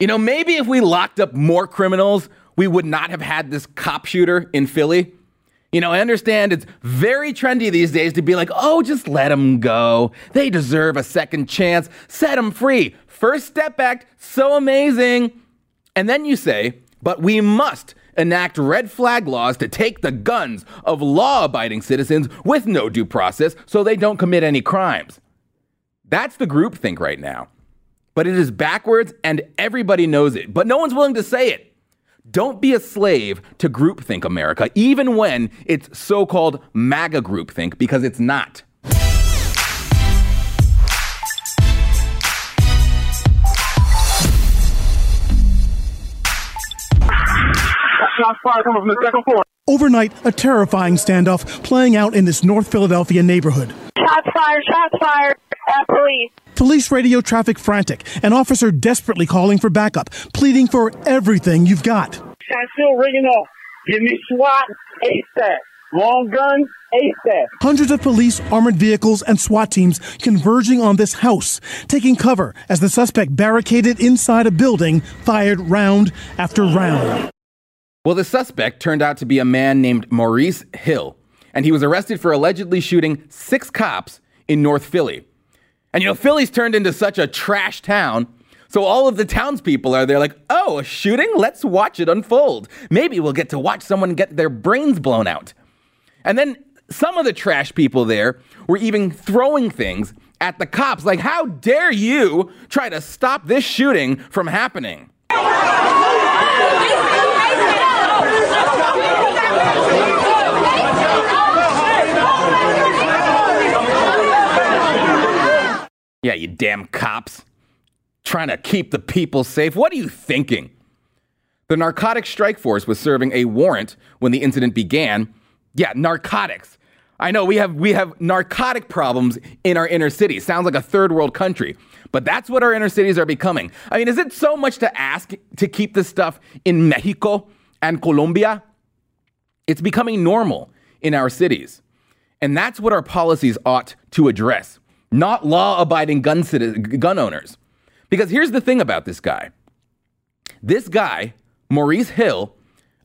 You know, maybe if we locked up more criminals, we would not have had this cop shooter in Philly. You know, I understand it's very trendy these days to be like, oh, just let them go. They deserve a second chance. Set them free. First Step Act, so amazing. And then you say, but we must enact red flag laws to take the guns of law abiding citizens with no due process so they don't commit any crimes. That's the groupthink right now. But it is backwards and everybody knows it, but no one's willing to say it. Don't be a slave to groupthink, America, even when it's so called MAGA groupthink, because it's not. Shots fired from the second floor. Overnight, a terrifying standoff playing out in this North Philadelphia neighborhood. Shots fired, shots fired at police. Police radio traffic frantic, an officer desperately calling for backup, pleading for everything you've got. Shots still ringing off. Give me SWAT ASAP. Long guns ASAP. Hundreds of police, armored vehicles, and SWAT teams converging on this house, taking cover as the suspect barricaded inside a building, fired round after round. Well, the suspect turned out to be a man named Maurice Hill, and he was arrested for allegedly shooting six cops in North Philly. And you know, Philly's turned into such a trash town. So all of the townspeople are there like, oh, a shooting? Let's watch it unfold. Maybe we'll get to watch someone get their brains blown out. And then some of the trash people there were even throwing things at the cops, like, how dare you try to stop this shooting from happening? Yeah, you damn cops. Trying to keep the people safe. What are you thinking? The Narcotics Strike Force was serving a warrant when the incident began. Yeah, narcotics. I know we have we have narcotic problems in our inner cities. Sounds like a third world country. But that's what our inner cities are becoming. I mean, is it so much to ask to keep this stuff in Mexico and Colombia? It's becoming normal in our cities. And that's what our policies ought to address not law abiding gun, gun owners. Because here's the thing about this guy this guy, Maurice Hill,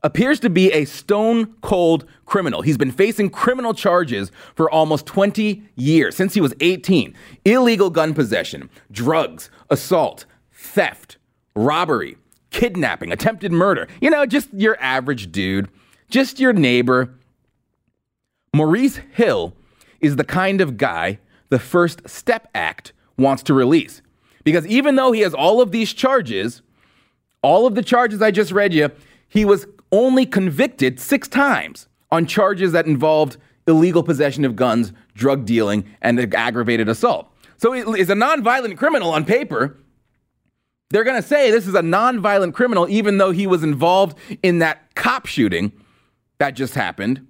appears to be a stone cold criminal. He's been facing criminal charges for almost 20 years, since he was 18 illegal gun possession, drugs, assault, theft, robbery, kidnapping, attempted murder. You know, just your average dude, just your neighbor. Maurice Hill is the kind of guy the First Step Act wants to release. Because even though he has all of these charges, all of the charges I just read you, he was only convicted six times on charges that involved illegal possession of guns, drug dealing, and aggravated assault. So he is a nonviolent criminal on paper. They're going to say this is a nonviolent criminal, even though he was involved in that cop shooting that just happened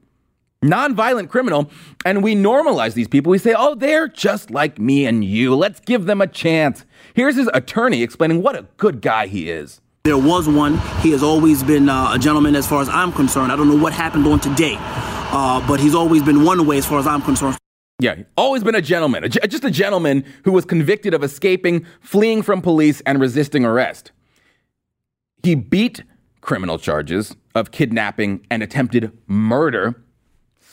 nonviolent criminal, and we normalize these people. We say, oh, they're just like me and you. Let's give them a chance. Here's his attorney explaining what a good guy he is. There was one. He has always been uh, a gentleman as far as I'm concerned. I don't know what happened on today, uh, but he's always been one way as far as I'm concerned. Yeah, always been a gentleman, a, just a gentleman who was convicted of escaping, fleeing from police, and resisting arrest. He beat criminal charges of kidnapping and attempted murder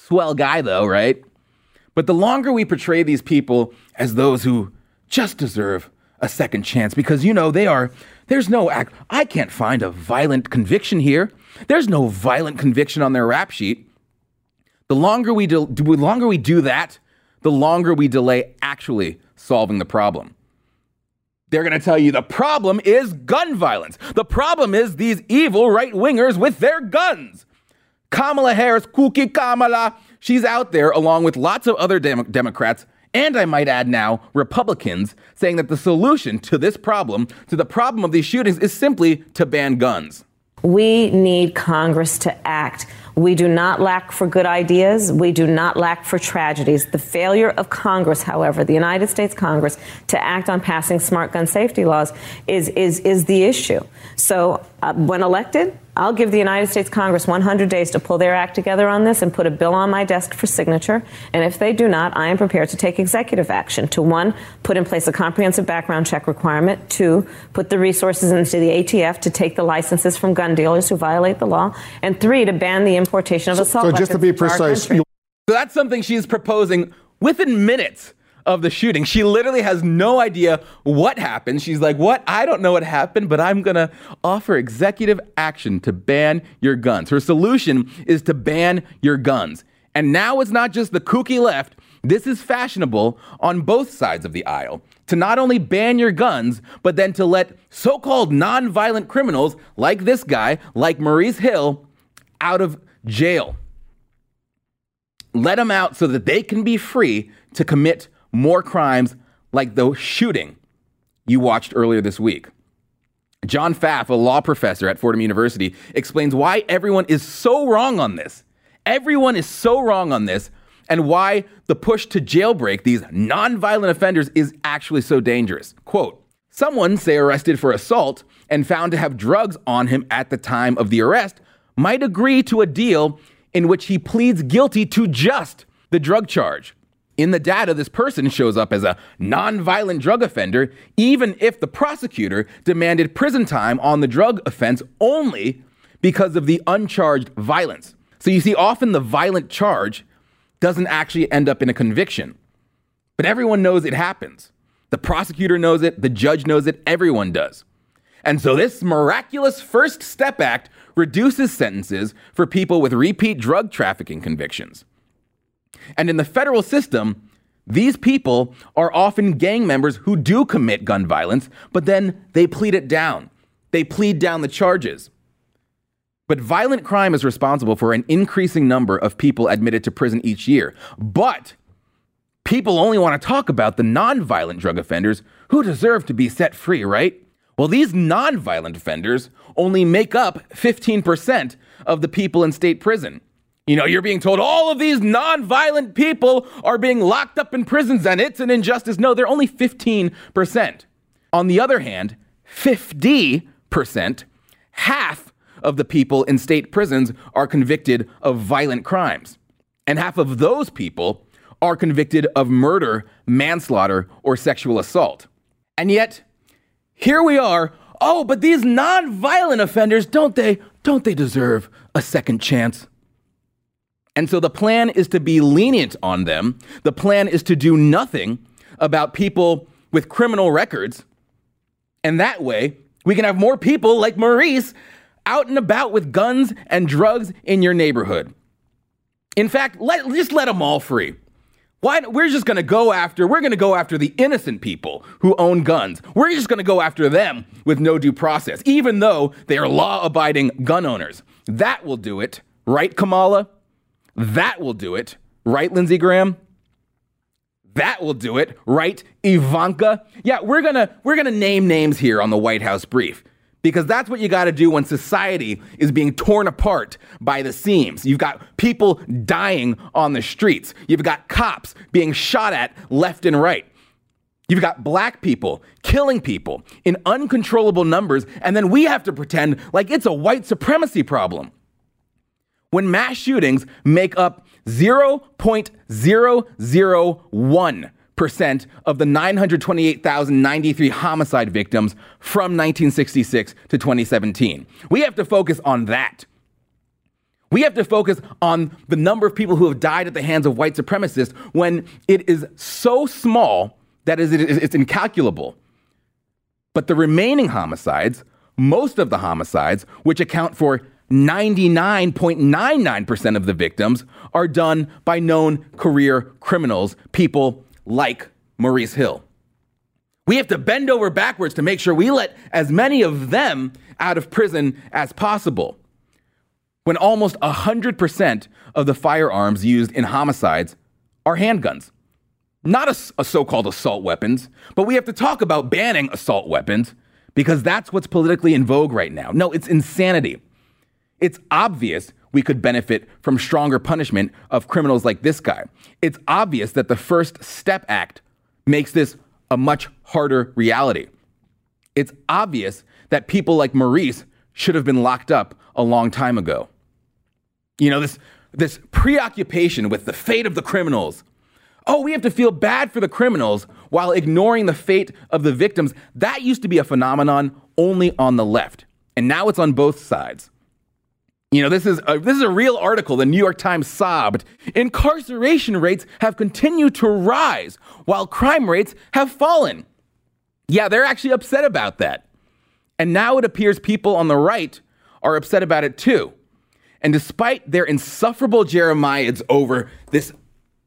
swell guy, though, right? But the longer we portray these people as those who just deserve a second chance, because, you know, they are, there's no act, I can't find a violent conviction here. There's no violent conviction on their rap sheet. The longer we do, the longer we do that, the longer we delay actually solving the problem. They're going to tell you the problem is gun violence. The problem is these evil right wingers with their guns. Kamala Harris, Cookie Kamala, she's out there along with lots of other Dem- Democrats, and I might add now, Republicans, saying that the solution to this problem, to the problem of these shootings, is simply to ban guns. We need Congress to act. We do not lack for good ideas. We do not lack for tragedies. The failure of Congress, however, the United States Congress, to act on passing smart gun safety laws is, is, is the issue. So uh, when elected, I'll give the United States Congress 100 days to pull their act together on this and put a bill on my desk for signature. And if they do not, I am prepared to take executive action to one, put in place a comprehensive background check requirement, two, put the resources into the ATF to take the licenses from gun dealers who violate the law, and three, to ban the importation of assault so weapons. just to be precise, you- So that's something she's proposing within minutes of the shooting. She literally has no idea what happened. She's like, What? I don't know what happened, but I'm going to offer executive action to ban your guns. Her solution is to ban your guns. And now it's not just the kooky left. This is fashionable on both sides of the aisle to not only ban your guns, but then to let so called nonviolent criminals like this guy, like Maurice Hill, out of jail let them out so that they can be free to commit more crimes like the shooting you watched earlier this week. John Pfaff, a law professor at Fordham University, explains why everyone is so wrong on this. Everyone is so wrong on this, and why the push to jailbreak these nonviolent offenders is actually so dangerous. Quote Someone, say arrested for assault and found to have drugs on him at the time of the arrest, might agree to a deal in which he pleads guilty to just the drug charge. In the data, this person shows up as a nonviolent drug offender, even if the prosecutor demanded prison time on the drug offense only because of the uncharged violence. So you see, often the violent charge doesn't actually end up in a conviction. But everyone knows it happens. The prosecutor knows it, the judge knows it, everyone does. And so this miraculous First Step Act reduces sentences for people with repeat drug trafficking convictions. And in the federal system, these people are often gang members who do commit gun violence, but then they plead it down. They plead down the charges. But violent crime is responsible for an increasing number of people admitted to prison each year. But people only want to talk about the nonviolent drug offenders who deserve to be set free, right? Well, these nonviolent offenders only make up 15% of the people in state prison. You know, you're being told all of these nonviolent people are being locked up in prisons and it's an injustice. No, they're only 15%. On the other hand, 50%, half of the people in state prisons are convicted of violent crimes. And half of those people are convicted of murder, manslaughter, or sexual assault. And yet, here we are. Oh, but these non-violent offenders, don't they don't they deserve a second chance? And so the plan is to be lenient on them. The plan is to do nothing about people with criminal records. And that way, we can have more people like Maurice out and about with guns and drugs in your neighborhood. In fact, let, just let them all free. Why, we're just going to go after, we're going to go after the innocent people who own guns. We're just going to go after them with no due process, even though they are law abiding gun owners. That will do it, right, Kamala? That will do it, right, Lindsey Graham? That will do it, right, Ivanka? Yeah, we're going to we're going to name names here on the White House brief because that's what you got to do when society is being torn apart by the seams. You've got people dying on the streets. You've got cops being shot at left and right. You've got black people killing people in uncontrollable numbers, and then we have to pretend like it's a white supremacy problem. When mass shootings make up 0.001% of the 928,093 homicide victims from 1966 to 2017. We have to focus on that. We have to focus on the number of people who have died at the hands of white supremacists when it is so small that it's incalculable. But the remaining homicides, most of the homicides, which account for 99.99% of the victims, are done by known career criminals, people like Maurice Hill. We have to bend over backwards to make sure we let as many of them out of prison as possible. When almost 100% of the firearms used in homicides are handguns. Not a, a so called assault weapons, but we have to talk about banning assault weapons because that's what's politically in vogue right now. No, it's insanity. It's obvious we could benefit from stronger punishment of criminals like this guy. It's obvious that the First Step Act makes this a much harder reality. It's obvious that people like Maurice should have been locked up a long time ago. You know, this, this preoccupation with the fate of the criminals. Oh, we have to feel bad for the criminals while ignoring the fate of the victims. That used to be a phenomenon only on the left. And now it's on both sides. You know, this is a, this is a real article. The New York Times sobbed. Incarceration rates have continued to rise while crime rates have fallen. Yeah, they're actually upset about that. And now it appears people on the right are upset about it too. And despite their insufferable jeremiads over this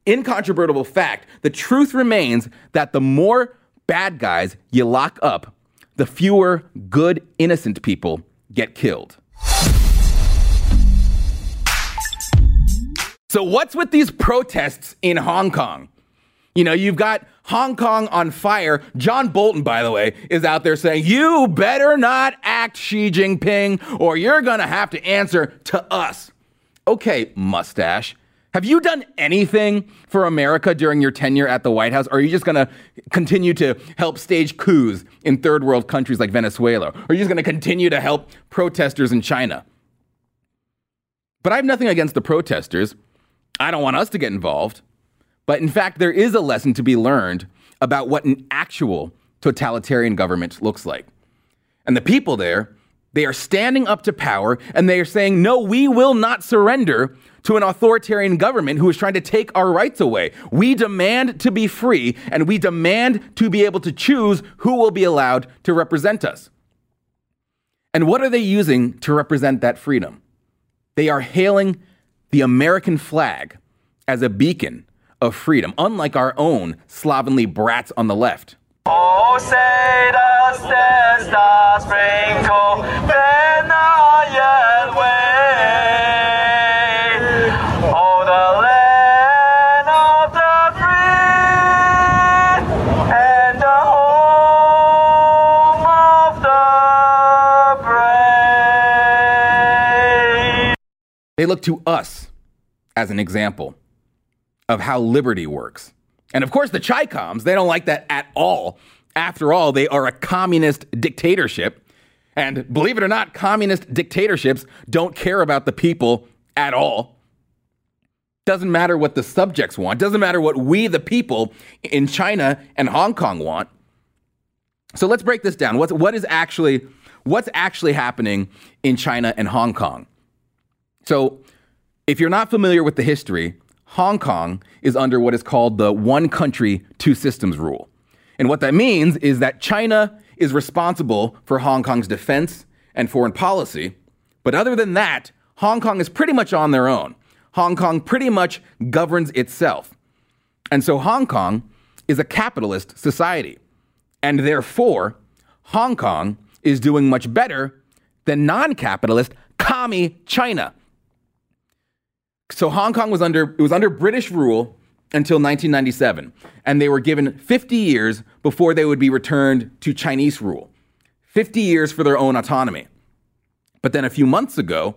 incontrovertible fact, the truth remains that the more bad guys you lock up, the fewer good, innocent people get killed. So, what's with these protests in Hong Kong? You know, you've got Hong Kong on fire. John Bolton, by the way, is out there saying, You better not act Xi Jinping, or you're going to have to answer to us. Okay, mustache. Have you done anything for America during your tenure at the White House? Or are you just going to continue to help stage coups in third world countries like Venezuela? Or are you just going to continue to help protesters in China? But I have nothing against the protesters. I don't want us to get involved. But in fact, there is a lesson to be learned about what an actual totalitarian government looks like. And the people there, they are standing up to power and they are saying, no, we will not surrender to an authoritarian government who is trying to take our rights away. We demand to be free and we demand to be able to choose who will be allowed to represent us. And what are they using to represent that freedom? They are hailing the American flag as a beacon of freedom, unlike our own slovenly brats on the left. Oh, say They look to us as an example of how liberty works. And of course, the Chicoms, they don't like that at all. After all, they are a communist dictatorship. And believe it or not, communist dictatorships don't care about the people at all. Doesn't matter what the subjects want, doesn't matter what we, the people in China and Hong Kong, want. So let's break this down. What's, what is actually, what's actually happening in China and Hong Kong? So, if you're not familiar with the history, Hong Kong is under what is called the one country, two systems rule. And what that means is that China is responsible for Hong Kong's defense and foreign policy. But other than that, Hong Kong is pretty much on their own. Hong Kong pretty much governs itself. And so Hong Kong is a capitalist society. And therefore, Hong Kong is doing much better than non capitalist commie China. So Hong Kong was under it was under British rule until 1997, and they were given 50 years before they would be returned to Chinese rule. 50 years for their own autonomy. But then a few months ago,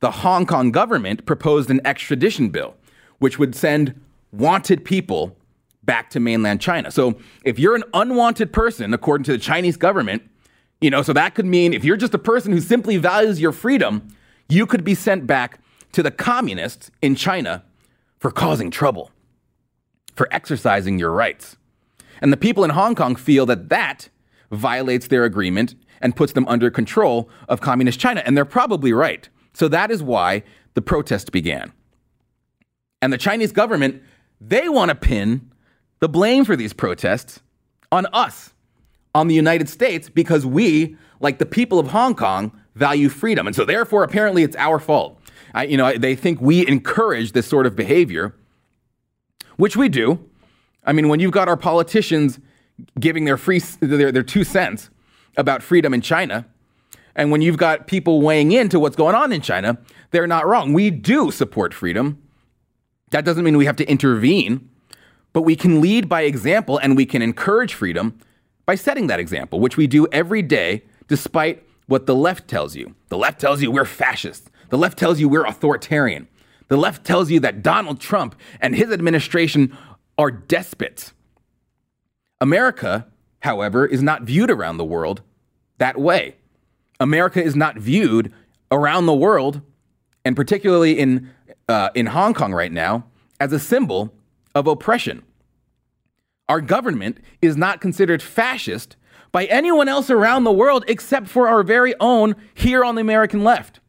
the Hong Kong government proposed an extradition bill, which would send wanted people back to mainland China. So if you're an unwanted person, according to the Chinese government, you know, so that could mean if you're just a person who simply values your freedom, you could be sent back to the communists in China for causing trouble, for exercising your rights. And the people in Hong Kong feel that that violates their agreement and puts them under control of communist China. And they're probably right. So that is why the protest began. And the Chinese government, they want to pin the blame for these protests on us, on the United States, because we, like the people of Hong Kong, value freedom. And so therefore, apparently, it's our fault. I, you know, they think we encourage this sort of behavior, which we do. I mean, when you've got our politicians giving their free their, their two cents about freedom in China, and when you've got people weighing into what's going on in China, they're not wrong. We do support freedom. That doesn't mean we have to intervene, but we can lead by example and we can encourage freedom by setting that example, which we do every day, despite what the left tells you. The left tells you we're fascists. The left tells you we're authoritarian. The left tells you that Donald Trump and his administration are despots. America, however, is not viewed around the world that way. America is not viewed around the world, and particularly in, uh, in Hong Kong right now, as a symbol of oppression. Our government is not considered fascist by anyone else around the world except for our very own here on the American left.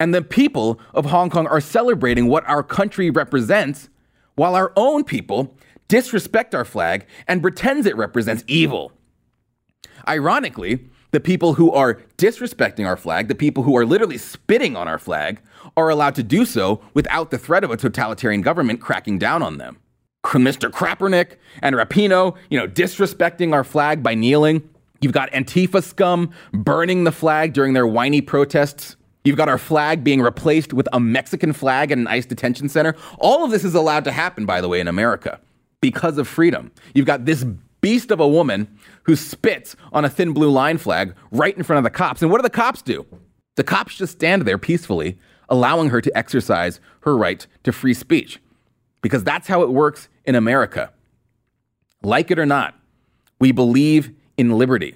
And the people of Hong Kong are celebrating what our country represents, while our own people disrespect our flag and pretends it represents evil. Ironically, the people who are disrespecting our flag, the people who are literally spitting on our flag, are allowed to do so without the threat of a totalitarian government cracking down on them. Mr. Kaepernick and Rapinoe, you know, disrespecting our flag by kneeling. You've got Antifa scum burning the flag during their whiny protests. You've got our flag being replaced with a Mexican flag at an ICE detention center. All of this is allowed to happen, by the way, in America because of freedom. You've got this beast of a woman who spits on a thin blue line flag right in front of the cops. And what do the cops do? The cops just stand there peacefully, allowing her to exercise her right to free speech. Because that's how it works in America. Like it or not, we believe in liberty.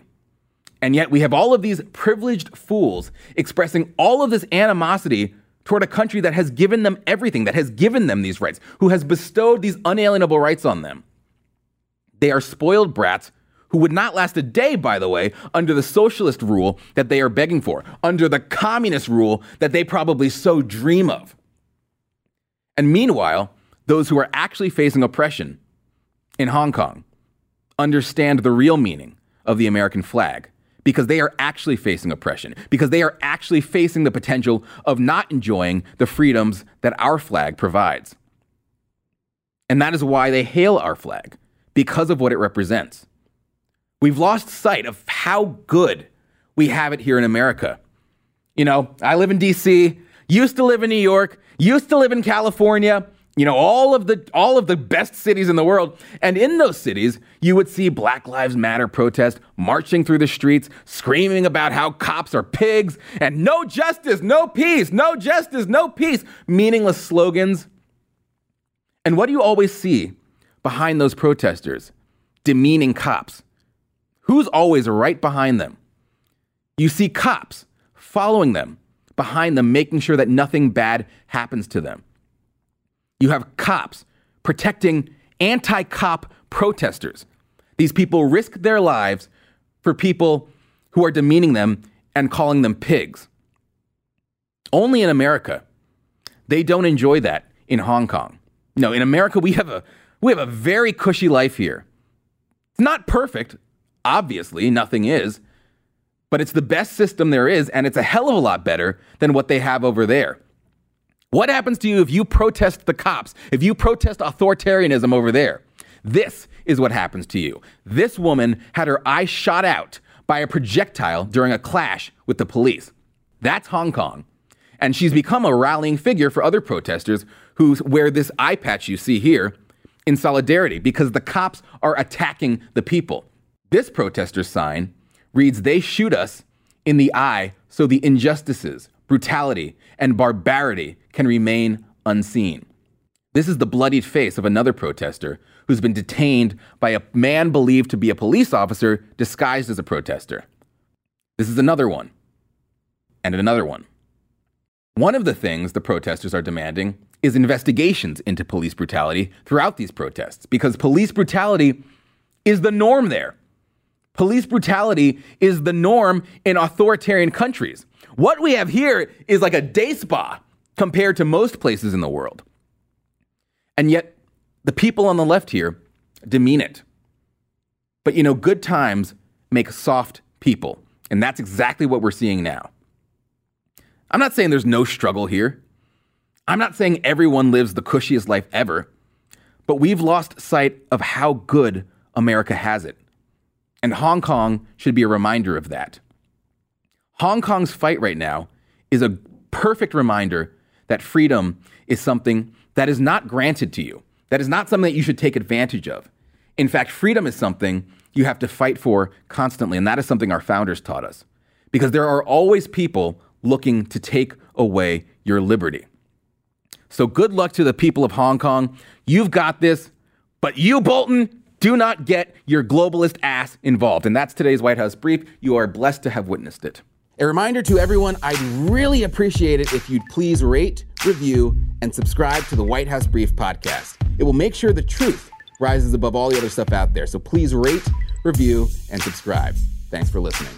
And yet we have all of these privileged fools expressing all of this animosity toward a country that has given them everything, that has given them these rights, who has bestowed these unalienable rights on them. They are spoiled brats who would not last a day, by the way, under the socialist rule that they are begging for, under the communist rule that they probably so dream of. And meanwhile, those who are actually facing oppression in Hong Kong understand the real meaning of the American flag because they are actually facing oppression, because they are actually facing the potential of not enjoying the freedoms that our flag provides. And that is why they hail our flag, because of what it represents. We've lost sight of how good we have it here in America. You know, I live in DC, used to live in New York, used to live in California, you know all of the all of the best cities in the world. And in those cities you would see black lives matter protest marching through the streets screaming about how cops are pigs and no justice no peace no justice no peace. Meaningless slogans. And what do you always see behind those protesters? Demeaning cops. Who's always right behind them? You see cops following them behind them making sure that nothing bad happens to them you have cops protecting anti cop protesters. These people risk their lives for people who are demeaning them and calling them pigs. Only in America. They don't enjoy that in Hong Kong. No, in America we have a we have a very cushy life here. It's not perfect, obviously, nothing is, but it's the best system there is and it's a hell of a lot better than what they have over there. What happens to you if you protest the cops, if you protest authoritarianism over there? This is what happens to you. This woman had her eye shot out by a projectile during a clash with the police. That's Hong Kong. And she's become a rallying figure for other protesters who wear this eye patch you see here in solidarity because the cops are attacking the people. This protester's sign reads, They shoot us in the eye so the injustices, brutality, and barbarity can remain unseen. This is the bloodied face of another protester who's been detained by a man believed to be a police officer disguised as a protester. This is another one, and another one. One of the things the protesters are demanding is investigations into police brutality throughout these protests because police brutality is the norm there. Police brutality is the norm in authoritarian countries. What we have here is like a day spa compared to most places in the world. And yet, the people on the left here demean it. But you know, good times make soft people. And that's exactly what we're seeing now. I'm not saying there's no struggle here. I'm not saying everyone lives the cushiest life ever. But we've lost sight of how good America has it. And Hong Kong should be a reminder of that. Hong Kong's fight right now is a perfect reminder that freedom is something that is not granted to you, that is not something that you should take advantage of. In fact, freedom is something you have to fight for constantly, and that is something our founders taught us. Because there are always people looking to take away your liberty. So good luck to the people of Hong Kong. You've got this, but you, Bolton, do not get your globalist ass involved. And that's today's White House brief. You are blessed to have witnessed it. A reminder to everyone I'd really appreciate it if you'd please rate, review, and subscribe to the White House Brief podcast. It will make sure the truth rises above all the other stuff out there. So please rate, review, and subscribe. Thanks for listening.